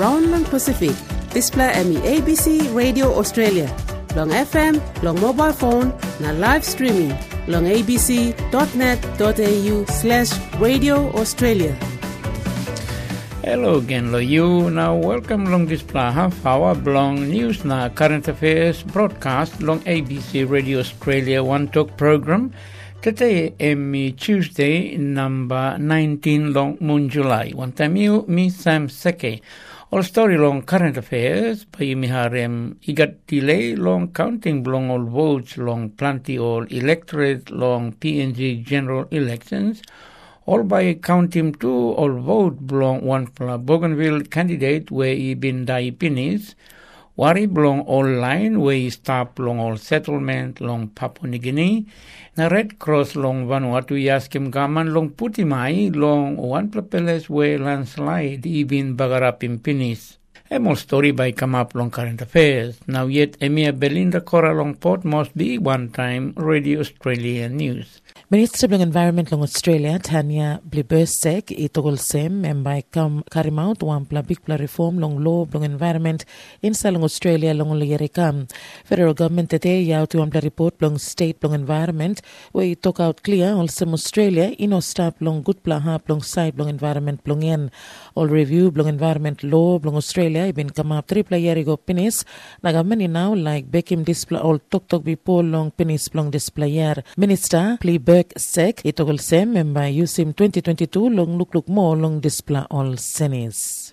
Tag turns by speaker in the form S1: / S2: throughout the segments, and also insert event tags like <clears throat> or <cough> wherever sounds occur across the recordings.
S1: brown lang Pacific. Display ME ABC Radio Australia. Long FM, long mobile phone, na live streaming. Long abc.net.au slash radio Australia.
S2: Hello again, lo you. Now welcome long this half hour long news na current affairs broadcast long ABC Radio Australia One Talk program. Today am Tuesday number 19 long moon July. One time you me Sam Seke. All story long current affairs pa harem. Igat delay long counting long all votes long plenty all electorate long PNG general elections all by counting two all vote belong one Bougainville candidate where he been die Wari belong all line he stop long all settlement long Papua New Guinea na Red Cross long Vanuatu yaskim gaman long putimai long one plapeles we landslide even Bagara pinis. A more story by come up long current affairs. Now yet Emir Belinda Kora long port must be one time Radio Australia News.
S3: Minister ng Environment ng Australia, Tanya Plibersek, itugol sem membay kam karimaut wan pla big pla reform long law long environment in long Australia long kam. Federal government tete tu wan pla report long state long environment we took out clear all sem Australia ino stop long good hap long side long environment long yen. All review long environment law long Australia ibin kam up triple yeri go pinis nagaman now like bekim display all tok tok bi long pinis long display yer. Minister Dirk Sek itogol sem memba USIM 2022 long look look mo long display all senis.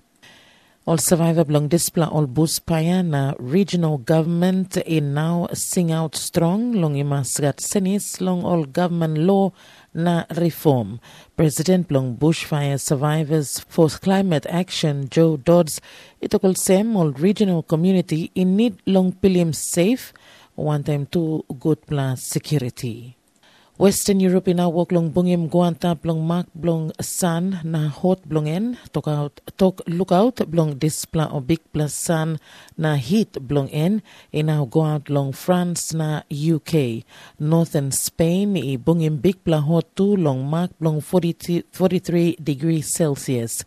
S3: All survivor long displa all bus paya na regional government in now sing out strong long imasgat senis long all government law na reform. President long bushfire survivors for climate action Jo Dodds itokol sem all regional community in need long pilim safe one time to good plus security. Western Europe ina wok long bungim guanta blong mak blong sun na hot blongen tok out tok look out blong displa o big plus sun na heat blong en. Ina go out long France na UK northern Spain i bungim big pla hot tu long mak blong 43 degrees Celsius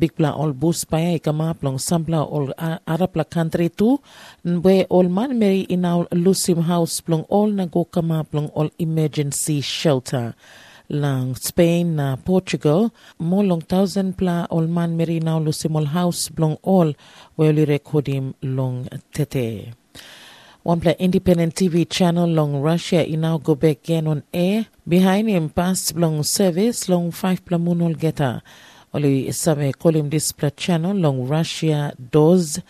S3: big pla all bus paya ikama plong sampla all arab arapla country tu. We all man meri inaw lusim house plong all nago kama plong all emergency shelter. Lang Spain na Portugal mo long thousand pla all man meri lusim all house plong all where we rekodim long tete. One play independent TV channel long Russia in now go back again on air. Behind him pass long service long five plamunol geta kolim display channel long Russia does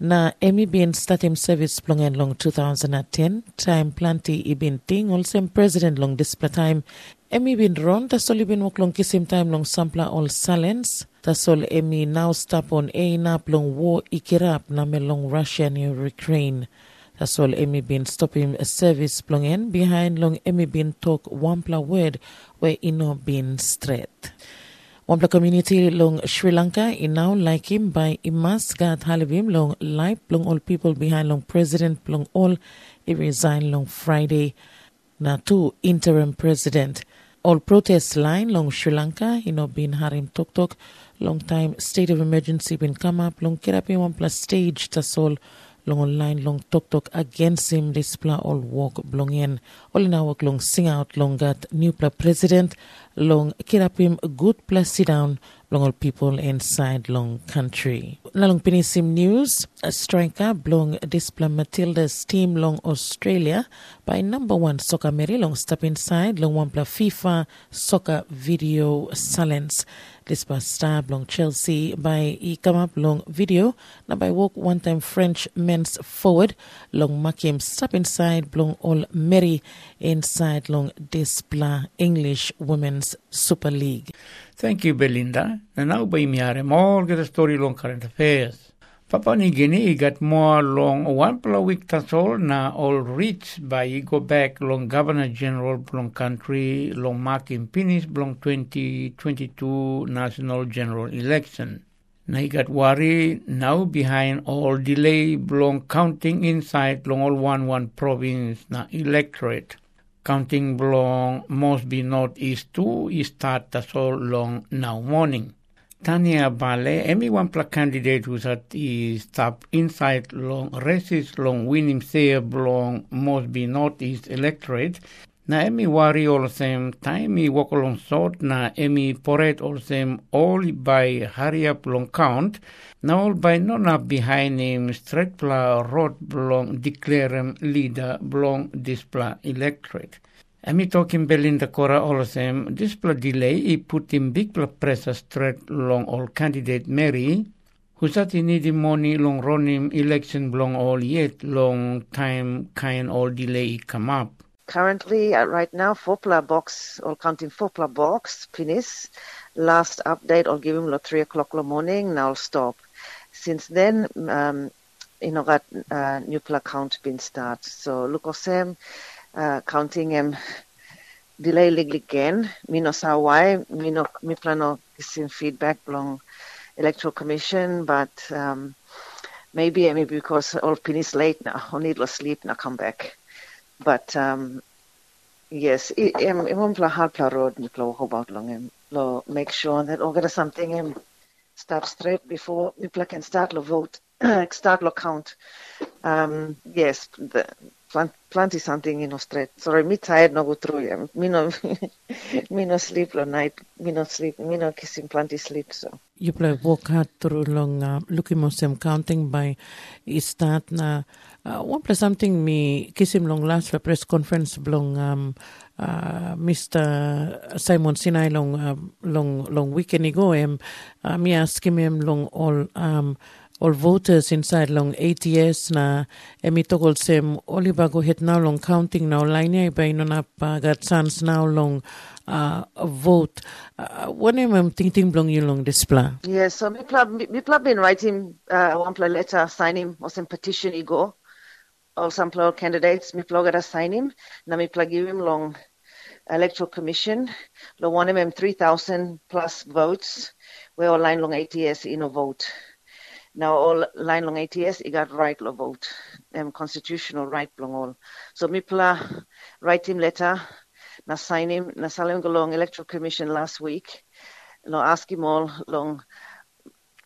S3: na emi bin statim service plongen long 2010 time planti ibin ting also president long display time emi bin ron ta soli bin wok long kisim time long sampla all silence ta sol emi now stop on a nap long war ikirap na me long Russia ni Ukraine. Ta sol emi bin stopping a service plongen behind long emi bin talk one pla word where ino bin straight Wampla community long Sri Lanka in now like him by imas gat halivim long life long all people behind long president long all he resigned long Friday na two interim president. All protest line long Sri Lanka you know been harim tok tok long time state of emergency been come up long Kerapi one plus stage tasol long online long tok tok against him displa all walk in all in our long sing out long gat new pla president long kirapim good plus sit down long all people inside long country. Lalong pinisim news, a striker blong display Matilda's team long Australia by number one soccer Mary long step inside long one plus FIFA soccer video silence. Was star long Chelsea by e come long video now by walk one time French men's forward long Makim step inside long all Mary inside long display English Women's Super League.
S2: Thank you, Belinda. And now by miare more get a story long current affairs. Papua New Guinea got more long one that's all na all reached by go back long Governor General long country long marking finish long 2022 national general election. He got worry now behind all delay long counting inside long all one one province na electorate counting long must be northeast to start the so long now morning. Tanya Bale, emi wampla candidate who's at the stop inside long races long winning there long Mosby Northeast electorate. Na emi wari all them time walk along sort na emi poret all them all by hurry up long count. Na all by nona behind him straight pla road blong declare leader blong displa electorate. Emi talking Belinda Kora all of them, this delay i put in big pla pressure straight long all candidate Mary, who said he need money long run him election blong all yet long time kind all delay come up.
S4: Currently, uh, right now, Fopla box, all counting Fopla box, finis. Last update, I'll give him at 3 o'clock in the morning, now I'll stop. Since then, um, you know, got uh, new count been start. So look uh, counting him delay lig again. Me no sa why. Me no me plano some feedback long electoral commission, but um, maybe maybe because all finished late now, <laughs> or needless sleep now come back. But um, yes, em em pla hard pla road me pla about long em lo make sure that all get something em start straight before me pla can start lo vote <clears throat> start lo count. Um, yes, the plant, plenty something in straight. Sorry, me tired no go through. Me no, <laughs> me no sleep lo night. Me no sleep. Me no kissing plenty sleep. So
S3: you play walk hard through long uh, looking at some counting by start na uh, one plus something me him long last for press conference long um, uh, Mr. Simon Sinai long uh, long long weekend ago um, uh, me ask him long all um, all voters inside long ATS na emi togol sem oli bago het now long counting now line ba ino na pa got chance now long uh, vote. Uh, what am I thinking blong you long display?
S4: Yes, so me club me club been writing uh, one play letter signing or some petition ego. Or some play candidates me plug at sign him na me plug him long electoral commission. Lo one him 3000 plus votes. We all line long ATS in a vote now all line long ATS i got right lo vote um, constitutional right long all. So me pla write him letter na sign him na salim long electoral commission last week no ask him all long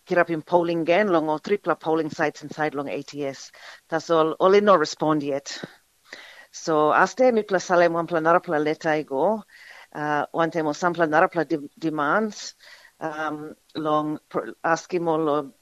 S4: get up in polling again long or triple polling sites inside long ATS that's all all in no respond yet. So aste mi pla salem one pla nara pla letter go. Uh, one time or some pla nara de- demands um, long ask him all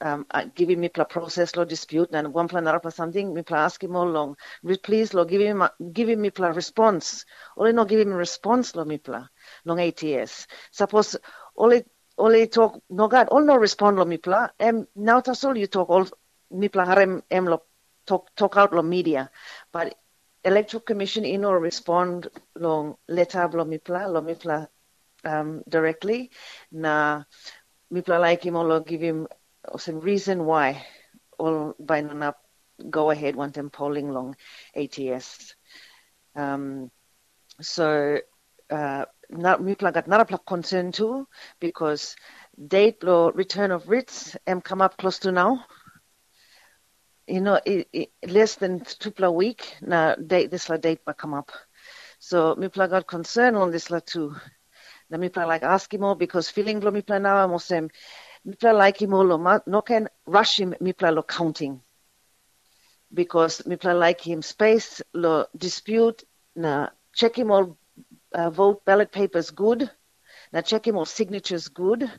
S4: um, uh, giving me process lo dispute and one plan or something me pla ask him all long please lo giving me giving me pla response. Only no giving me response lo me pla long ATS suppose only only talk no god all no respond lo me pla em now tas all you talk all me pla harem em lo talk talk out lo media. But electoral commission in or respond long letter lo me pla lo me pla um, directly na me pla like him or give him some reason why all by not go ahead want them polling long ATS. Um, so uh, not a concern too because date law return of writs am come up close to now. You know, it, it, less than two a week now date this la date will come up. So Mipla got concern on this la too. Now Mipla like ask him more because feeling lo Mipla now I'm saying mipla like him all no can rush him mipla lo counting. Because mipla like him space lo dispute na check him all uh, vote ballot papers good na check him all signatures good.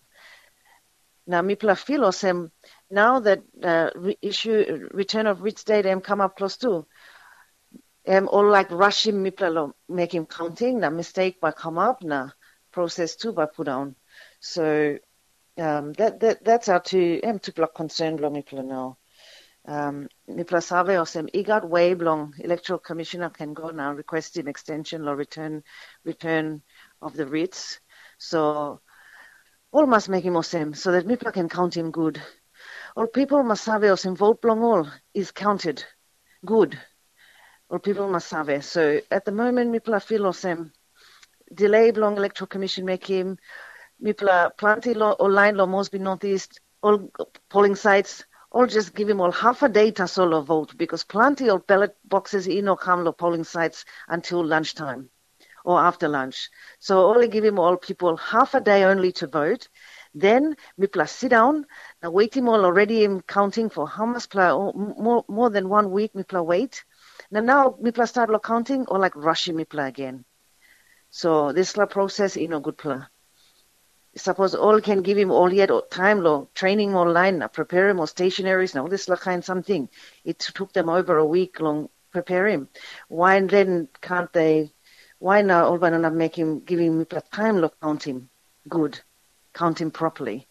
S4: Na mipla sem now that uh, re- issue return of rich data am come up close to um, all like rush him mipla lo make him counting na mistake by come up na process two by put down so um, that, that, that's our two, em tu block concern long ipla now. Um, nipla save osem igat way long electoral commissioner can go now requesting extension or return, return of the writs. So all must make him osem so that mipla can count him good. All people must save have osem vote long all is counted good. All people must have So at the moment mipla feel osem delay long electoral commission make him Mipla plenty lo, online lo Mosby Northeast, all polling sites, all just give him all half a day to solo vote because plenty of ballot boxes in no come lo polling sites until lunchtime or after lunch. So only give him all people half a day only to vote. Then me plus sit down. Now waiting all already I'm counting for how much oh, more more than one week me plus wait. Now now me plus start lo counting or like rushing me plus again. So this la process in a good plus. Suppose all can give him all yet or time lo training online, now uh, prepare him or stationaries, now this la kind something. It took them over a week long prepare him. Why then can't they why now all by not make him giving me time lo count him good, count him properly.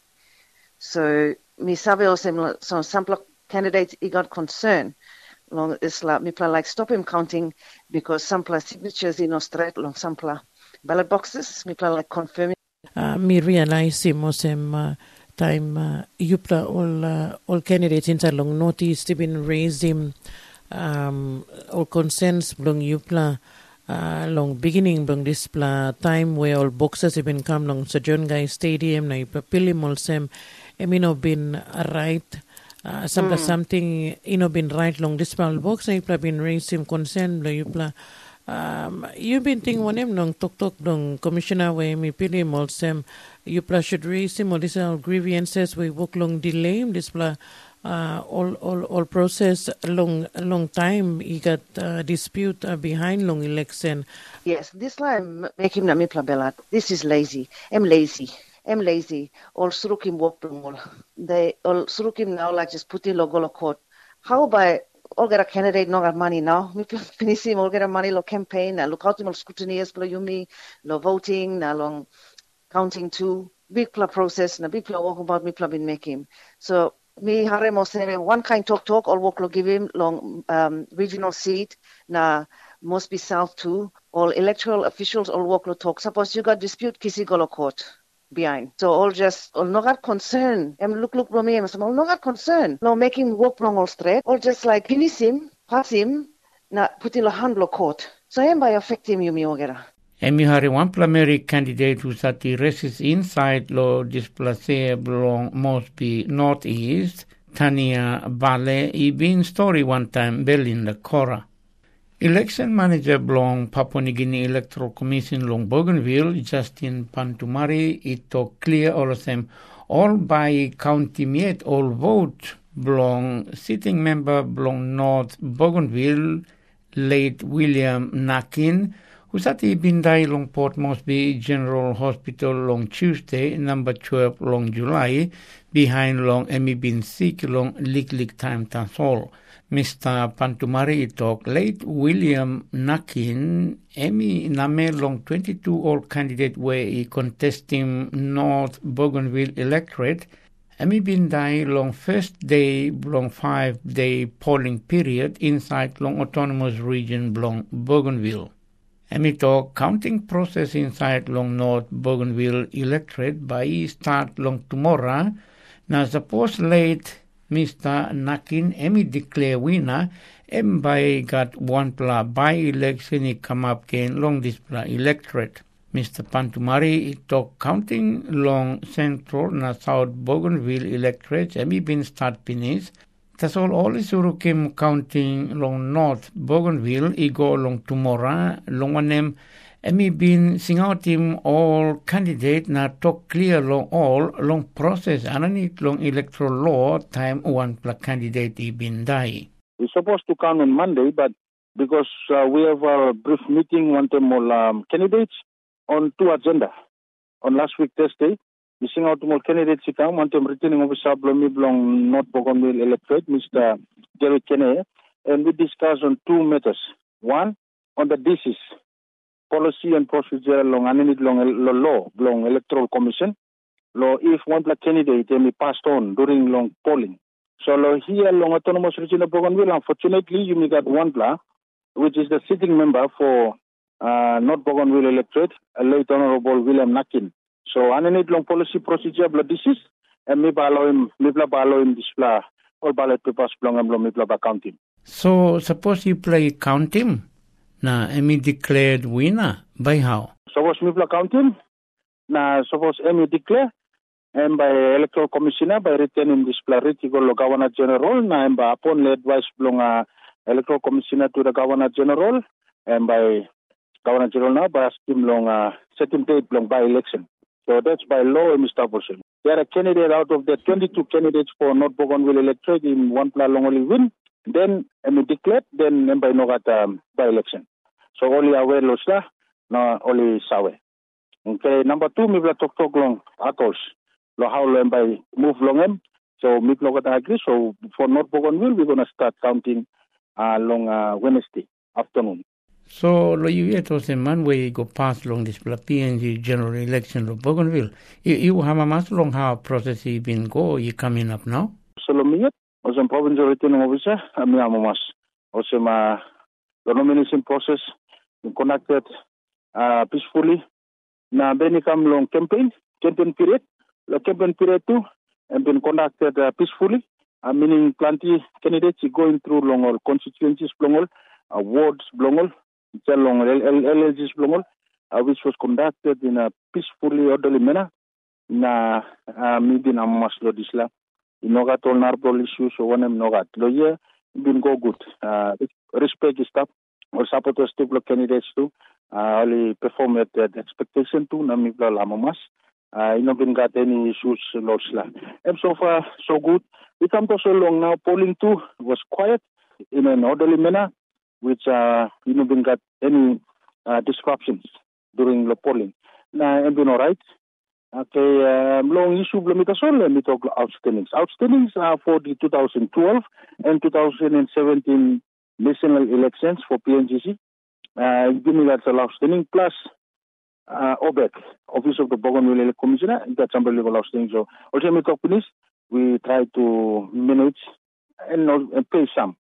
S4: So me sabe also so some candidates he got concerned long isla me plan like stop him counting because some signatures in Australia long some ballot boxes me plan like confirming
S3: mi realizimos em uh, time uh, yupla all uh, all candidates in long notice to been raised him um, all concerns belong yupla uh, long beginning bang this pla time where all boxes have been come long. Sa John Guise Stadium na ipapili mo sem emino been right uh, sampa mm. something ino been right long. This pla box na ipla been raised him concern bla yupla Um, thinking one him nong tok tok dong commissioner we mi pili mol sem you plus should raise him all grievances we work long delay this pla uh, all all all process long long time he got uh, dispute uh, behind long election.
S4: Yes this line make him na mi belat this is lazy I'm lazy I'm lazy all surukim work they all surukim now like just put in logo court. How about all get a candidate no got money now. Mi get <laughs> a money lo campaign lo kautim scrutineers pla yumi lo voting na long counting too. Big pla process na big pla walk about mi pla bin him. So mi hare mo sene one kind talk talk all work lo give him long um, regional seat na must be south too. All electoral officials all work lo talk. Suppose you got dispute kisi golo court behind. So all just all no got concern. Em look look from him. So all no got concern. No making work wrong all straight. All just like finish him, pass him, na put in a hand lo court. So em by affect him yumi ogera.
S2: Emi hari one primary candidate who sat the races inside lo displace belong must be northeast. Tania Bale, he been story one time Belinda Kora. Election Manager belong Papua New Guinea Electoral Commission long Bougainville, Justin Pantumari, it talk clear all of them, all by county yet all vote. Belong sitting member belong North Bougainville, late William Nakin, who sat Bindai long Port Moresby General Hospital long Tuesday, number 12 long July, behind long Emmy Bin Sick long Lik Lik Time Tansol. Mr. Pantumari talk late William Nakin, Emmy Namelong 22 old candidate where he contesting North Bougainville electorate. Emmy die long first day long five day polling period inside long autonomous region long Bougainville. Emmy talk counting process inside long North Bougainville electorate by start long tomorrow. Now suppose late Mr. Nakin emi winner em by got one pla by election come up gain long this pla electorate. Mr. Pantumari talk counting long central na South Bougainville electorate emi bin start finish. Tas all all surukim counting long North Bougainville i go long tomorrow long one Emi bin singautim all candidate na talk clear long all long process anani long electoral law time one pla candidate i bin dai.
S5: We're supposed to come on Monday, but because uh, we have a brief meeting one time all um, candidates on two agenda. On last week Thursday, we sing out more candidates come one time returning officer Blomi Blong North Bougainville electorate, Mr. Jerry Kene, and we discuss on two matters. One, on the disease policy and procedure long anini long law long electoral commission. Lo if one black candidate may passed on during long polling. So lo here long autonomous region of Bougainville unfortunately you may got one black which is the sitting member for uh, North Bougainville electorate late honorable William Nakin. So anini long policy procedure blo disease and may allow him may allow him display all ballot papers belong and may counting.
S2: So suppose you play count him na emi declared winner by how?
S5: Suppose Mipla County, na suppose emi declare and by electoral commissioner by written in display go lo governor general na by upon the advice belong uh, electoral commissioner to the governor general and by governor general now by asking long uh, setting date belong by election. So that's by law emi establishing. they are a candidate out of the 22 candidates for North Bougainville electorate in one plan long only win. Then emi declared, then by no got um, by election. So only aware losla, no only sawe. Okay, number two, mi talk talk long atos. Lo how long by move long em. So mi got agree. So for North Bougainville, we're gonna start counting uh, long uh, Wednesday afternoon.
S2: So lo you yet was a man you go past long this PNG general election of Bougainville. You, you have a much long how process you been go you coming up now?
S5: So lo mi was a provincial returning officer, ami amamas. Also ma the nomination process conducted uh, peacefully. Na beni kam long campaign, campaign period. The campaign period too and been conducted uh, peacefully. Uh, meaning plenty candidates going through long all constituencies, long all uh, wards, long all LLG's Blongol, uh, which was conducted in a peacefully orderly manner na uh, maybe na maslo tol narbol issues so one noga lo ye been go good. Uh, respect staff or supporters to block candidates too. Uh, only perform at the expectation too na mi bla lamamas uh, ino been got any issues lots la and so far so good. We come to so long now. Polling too was quiet in an orderly manner which uh, you know been got any uh, disruptions during the polling. Na uh, been all right. Okay, um, long issue soal let me talk outstandings. Outstandings are for the 2012 and 2017 national elections for PNGEC. Uh, give me that's a outstanding plus uh, OBEC, Office of the Bougainville Commissioner, that's unbelievable outstanding. So talk police, we try to manage and, and pay some,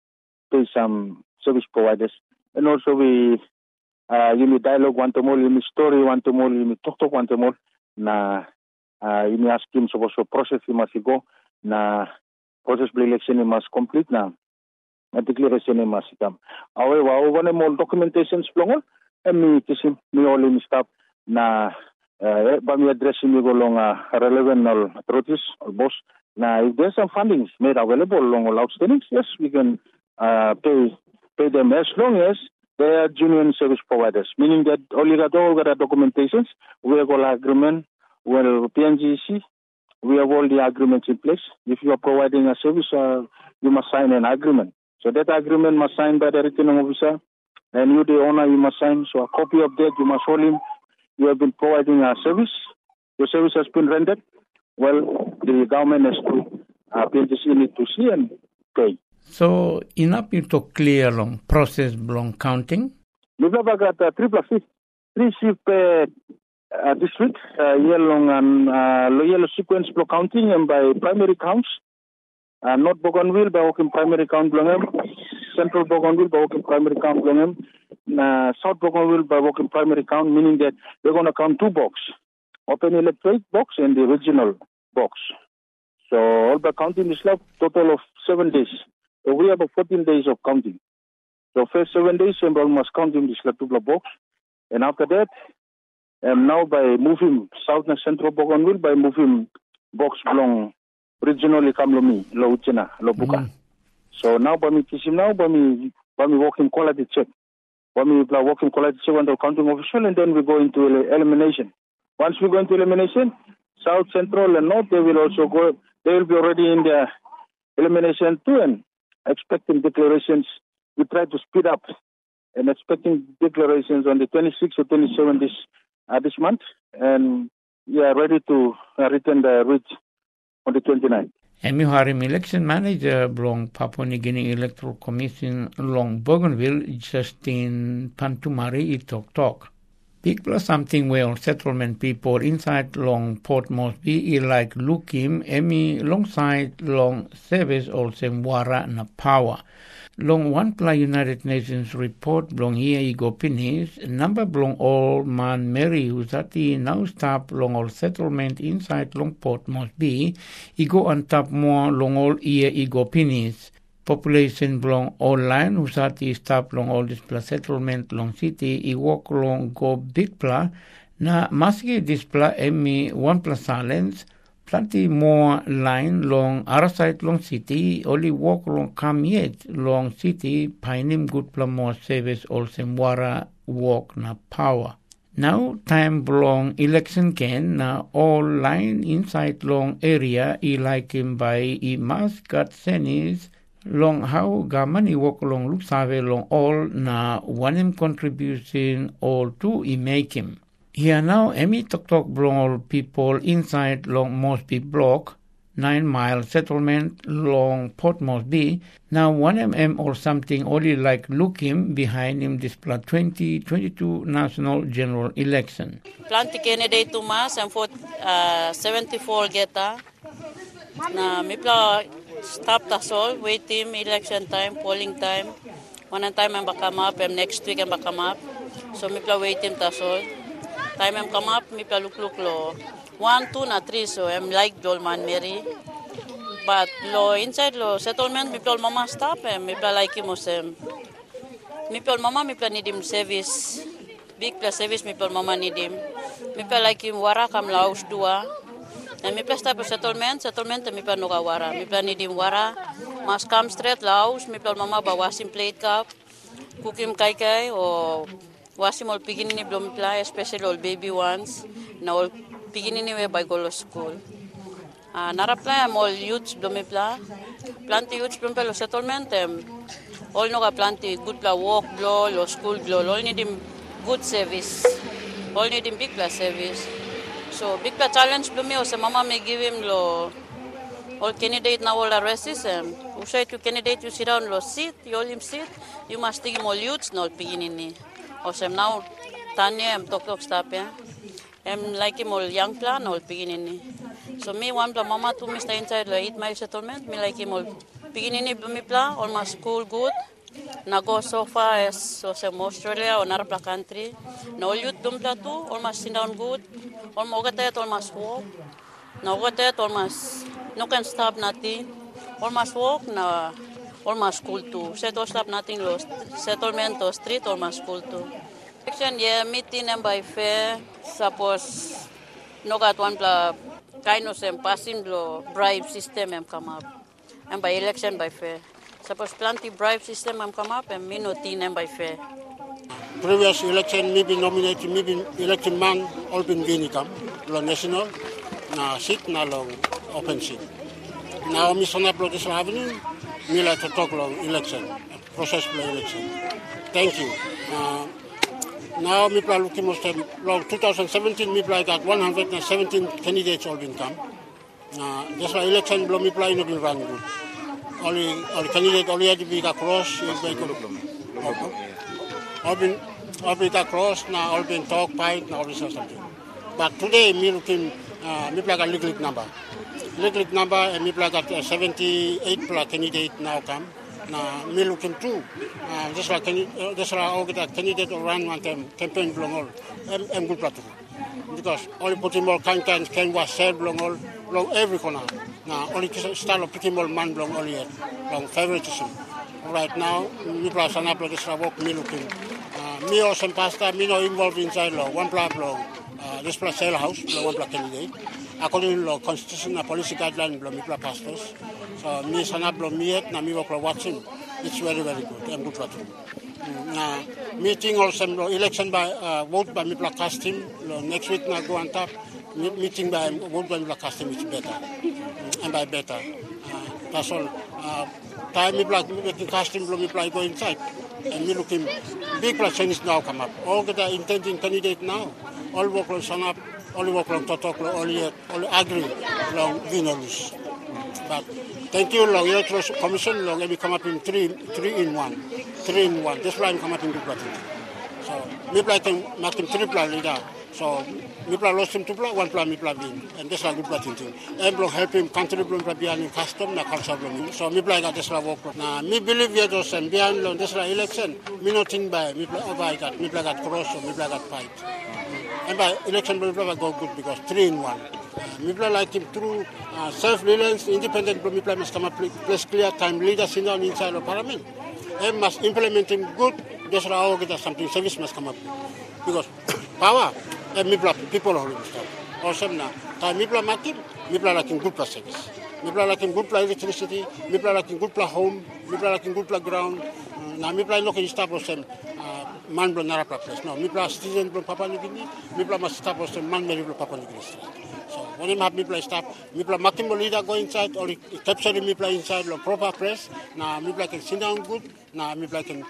S5: pay some service providers. And also we uh, yumi dialogue one to more, yumi story one to more, yumi talk talk one to more na uh, yumi ask him so so process must go na process of election must complete na na declaration must come. However, one more documentation plongol and me kisim me all in stop na uh, ba mi address mi go long uh, relevant authorities or boss now, if there's some fundings made available along all outstandings, yes, we can uh, pay pay them as long as they are genuine service providers, meaning that only got all the documentations, we have all agreement, well, PNGEC, we have all the agreements in place. If you are providing a service, uh, you must sign an agreement. So that agreement must sign by the returning officer, and you, the owner, you must sign. So a copy of that, you must hold him. You have been providing a service. Your service has been rendered. Well, the government has to, uh, PNGEC need to see and pay.
S2: So you to clear long process long counting?
S5: We have got three plus three shift uh, uh, district uh, yellow and uh, yellow sequence block counting and by primary counts. Uh, North Bougainville by working primary count Blongem, Central Bougainville by working primary count Blongem, uh, South Bougainville by working primary count, meaning that we're going to count two box, open electric box and the original box. So all by counting is left total of seven days. So we have 14 days of counting. So first seven days, Sembral must count in this Latubla box. And after that, and now by moving south and central Bougainville, by moving box belong regionally Kamlomi, Lauchena, Lobuka. Mm. So now by me kisim now, by me, by me working quality check. By me working quality check on the counting official, and then we go into elimination. Once we go into elimination, south, central, and north, they will also go, they will be already in the elimination too, and expecting declarations. We try to speed up and expecting declarations on the 26th or 27th this, uh, this month. And we are ready to uh, return the route on the 29th.
S2: Emi Harim, election manager belong Papua New Guinea Electoral Commission along Bougainville, Justin Pantumari, Itok Talk. Plus something where settlement people inside long Port Moresby like Lukim, Emi alongside long service also Wara na power. Long one pla United Nations report belong here ego pinis, number belong all man Mary the now stop long all settlement inside long Port Moresby, ego on top more long all ear ego pinis population belong online usati stop long all settlement long city i walk long go big pla na maski this pla emi one plus silence plenty more line long other long city only walk long come yet long city painim good pla more service also wara walk na power. Now time belong election can na all line inside long area i like him by i maskat senis long how gaman i walk long look save long all na one him contribution all to i make him. Here now emi tok belong all people inside long Mosby block nine mile settlement long Port Moresby. Now one mm or something only like look him behind him this plan 2022 national general election.
S6: Planti candidate Tumas and for uh, 74 geta na pla stop ta sol wait team election time polling time. One time am come up and next week am come up so mi pla wait team ta sol. Time am come up pla look look lo. One two na three. So am like Dolman Mary. But lo inside lo settlement pla mama stop and pla like him sem pla mama pla need him service. Big plus service pla mama need him. Pla like him wara kam laus dua Na mi pla stop settlement, settlement mi pla nuka wara. Mi pla nidim wara, mas kam straight laus, mi pla mama ba wasim plate cup, kukim kai kai o wasim ol pigini ni blom pla, especially ol baby ones, na ol pigini ni we by golo school. Uh, nara pla am ol youth blom pla, planti youth blom pla settlement, em, ol nuka planti good pla walk blo, lo school blo, ol nidim good service, ol nidim big pla service. So big pa challenge blumi o sa mama may give him lo all candidate na all the racism. Usay to candidate you sit down lo seat, you all him sit, you must take him all youths no piginin ni. O now tanya tok tok stop ya. Em like him all young plan all piginin ni. So me one pla mama to me stay inside lo eight mile settlement, me like him all piginin ni blumi plan all my school good. Na go so far as sem Australia or another country. Na all youth dum all must sit down good. All mo gatet, all must walk. Na gatet, all must no can stop nothing. All must walk na all must school too. Set all stop nothing lo settlement or street all must school too. Election yeah meeting and by fair suppose no got one pla kind of passing lo bribe system em come up. And by election by fair. Suppose plenty bribe system em come up and me no em by fair.
S7: previous election mi been nominated mi been election man all been gini kam lo national na seat na lo open seat now mi sona pro this happening mi like to talk lo election process lo election. Thank you. Uh, now mi pla looking most lo 2017 mi pla got 117 candidates all been come. Uh, this election lo mi pla no been run good only only candidate only had to be across is very good I've been I've been across now, I've been talk fight now this something. But today me looking uh, me play a little number. Little number and me play got uh, 78 plus candidate now come. Now me looking too. Uh, just like can uh, just like all a candidate run one time campaign belong all. I'm, I'm good platform. Because only putting more kind can was said belong all belong every corner. Now only style of picking more man belong all yet. Long favoritism. Right now, me plus an apple this work me looking. Uh, me or some pasta, me no involved inside law. One plan law. Uh, this plus sale house, law one plan candidate. According to law, constitution and policy guideline, law me plus pastors. So me sana blow me yet, na me work watching. It's very very good. I'm good it. Uh, meeting also law election by uh, vote by plus custom. Law next week na go on top. Meeting by vote by me plus custom is better. And by better. Uh, that's all. Uh, time me plus making custom blow me plus go inside. And me looking big plus Chinese now come up. All the intending candidate now. All work on sun up, all work on totok, all yet, all agree long winners. But thank you, long electoral commission, long we come up in three, three in one, three in one. That's why I'm come up in good party. So me play make him three plan leader. So me play lost one plan me play win, and good party thing. And block help him country block play behind custom na culture block. So me play got this la work. Na me believe yet also and behind long this la election. Me not think by me play over that. Me play got cross or me play got fight. And by election me play go good because three in one. Me like him through uh, self-reliance, independent. Me play must come up place clear time leaders in the inside of parliament. And must implement him good. That's all get something service must come up because <coughs> power and me people are stuff. Also now, time me play making me play like in good plus service. Me play good play electricity. Me play like in good play home. Me play like in good play ground. Now me play looking stuff or some uh, man blo nara place. No, mi pla citizen blo Papua New Guinea, mi pla mas was man meri blo Papua New Guinea. So when him have mi pla staff, mi pla makim leader go inside or capture mi pla inside lo proper press. Na mi pla can sit down good. Na mi pla can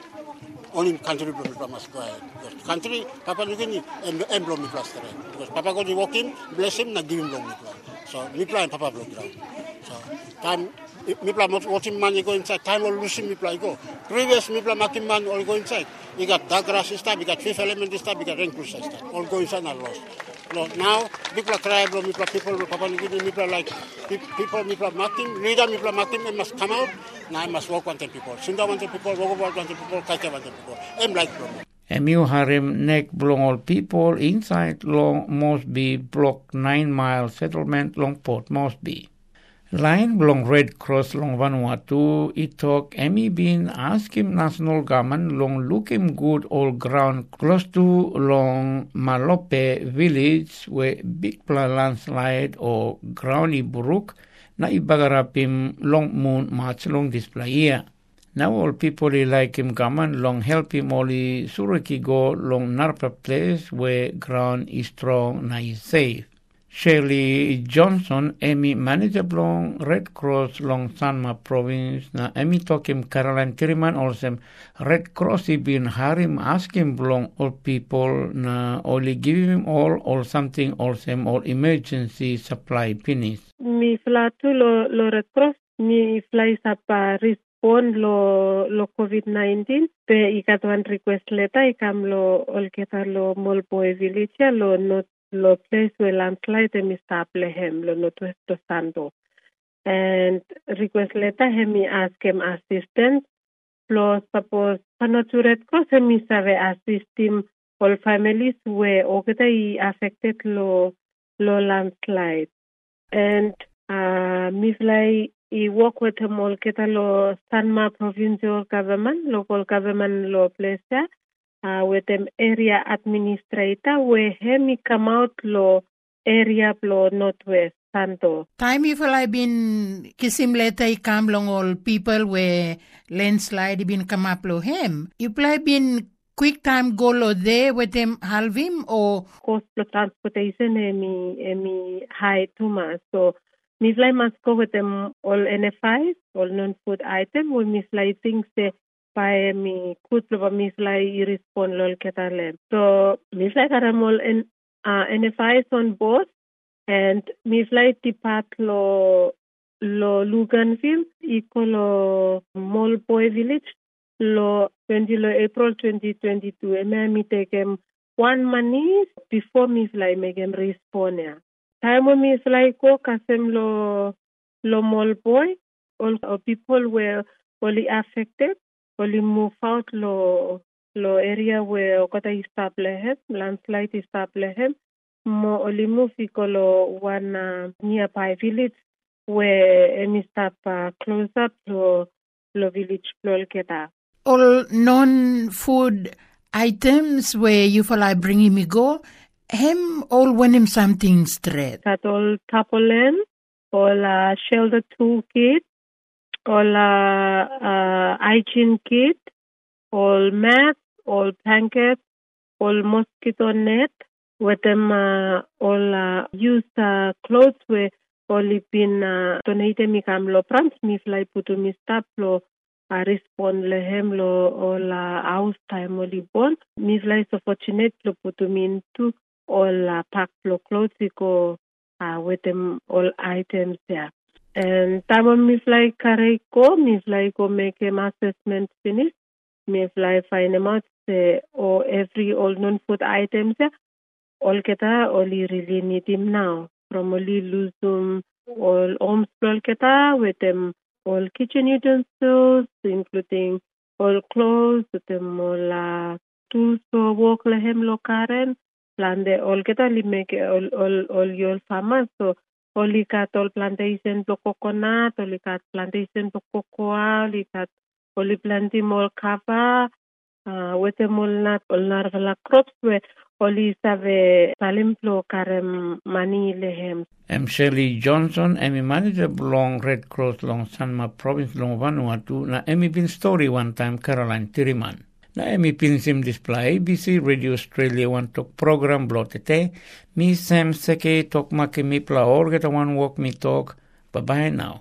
S7: only country pla must go. Because country Papua New Guinea and and blo mi pla. Because Papa go to walk in, bless him, na give him lo mi pla. So mi pla and Papa blo ground. So time mipla watching money go inside. Time or losing mipla go. Previous mipla making man all go inside. You got Douglas stuff, you got fifth element stuff, you got rank cruiser stuff. All go inside and lost. No, now mipla bro, mipla people Papua New Guinea, mipla like people mipla making, leader mipla making, they must come out. Now I must walk one people. Sunda one people, one people, Kaita one people. I'm like.
S2: Emu belong all people inside Long Mosby block 9 mile settlement long Port Line long Red Cross long Vanuatu, it talk Emi bin askim national government long look him good all ground close to long Malope village where big landslide or groundy brook na ibagarapim long moon march long display here. Now all people like him government long help him only suraki go long narpa place where ground is strong na is safe. Shirley Johnson, Emi manager long Red Cross long Sanma province na Emi tokim Caroline Tiriman also Red Cross ibin harim asking belong all people na only give him all or something also all emergency supply pinis.
S8: Mi flatu lo, lo Red Cross mi fly sapa respond lo lo COVID-19 pe ikatuan request letter ikam lo olketa lo molboy village lo not lo place where landslide mi stable hem lo no to sando and request letter hem mi ask him assistance. Lo suppose panoturet cross hem mi save assist him. All families where ogda i affected lo lo landslide. And uh, mi fly i work with him all keta lo Sanma provincial government local government lo place uh, with them area administrator where hemi come out lo area lo northwest santo.
S9: Time if I been kisim letter come long all people where landslide been come up lo him. You play been quick time go lo there with them halve him or
S8: cost of transportation emi emi high too much. So Mislay must go with them all NFIs, all non-food item, or Mislay thinks that by mi kutlo mislay i respond lol ketale. So mislay karamol en uh, NFIs on board and mislay tipat lo lo Luganville iko lo Molboy village lo 20 lo April 2022 eme mi takem one money before mislay megem respond ya. Time mislay ko kasem lo lo Molboy all people were only affected out lo lo area where okata istablehem landslide istablehem mo only move iko lo one uh, nearby village where emi stop uh, close up lo lo village lo keta
S9: all non-food items where you feel like bringing me go him all when him something straight
S8: that all tapolen all uh, shelter toolkit all uh, uh, hygiene kit, all mats, all blanket, all mosquito net, with them uh, all uh, used uh, clothes were only been donated mi kam lo prans mi fly putu mi stap lo respond lehem lo all house time oli bon mi fly so fortunate lo putu mi into all pack lo clothes uh, with them all items there. And tama mi fly kare ko, mi fly ko make an assessment finish. Mi fly find out say, or every all non-food items, all keta, only really need him now. From only lose them, all homes all keta, with them all kitchen utensils, including all clothes, with them all uh, tools for work lehem lo karen. Lande all keta make all all all your farmers so Olikat all plantation to coconut, olikat plantation to cocoa, olikat oli planti mol kava, uh, wete mol nat ol narvala crops we oli save salimplo karem mani lehem.
S2: I'm Shirley Johnson, Emmy manager belong Red Cross long Sanma province long Vanuatu na Emmy bin story one time Caroline Tiriman. Na e mi pinsim display ABC Radio Australia wan tok program blotete. Mi sem seke tok make mi pla orgeta wan walk mi tok. Bye bye now.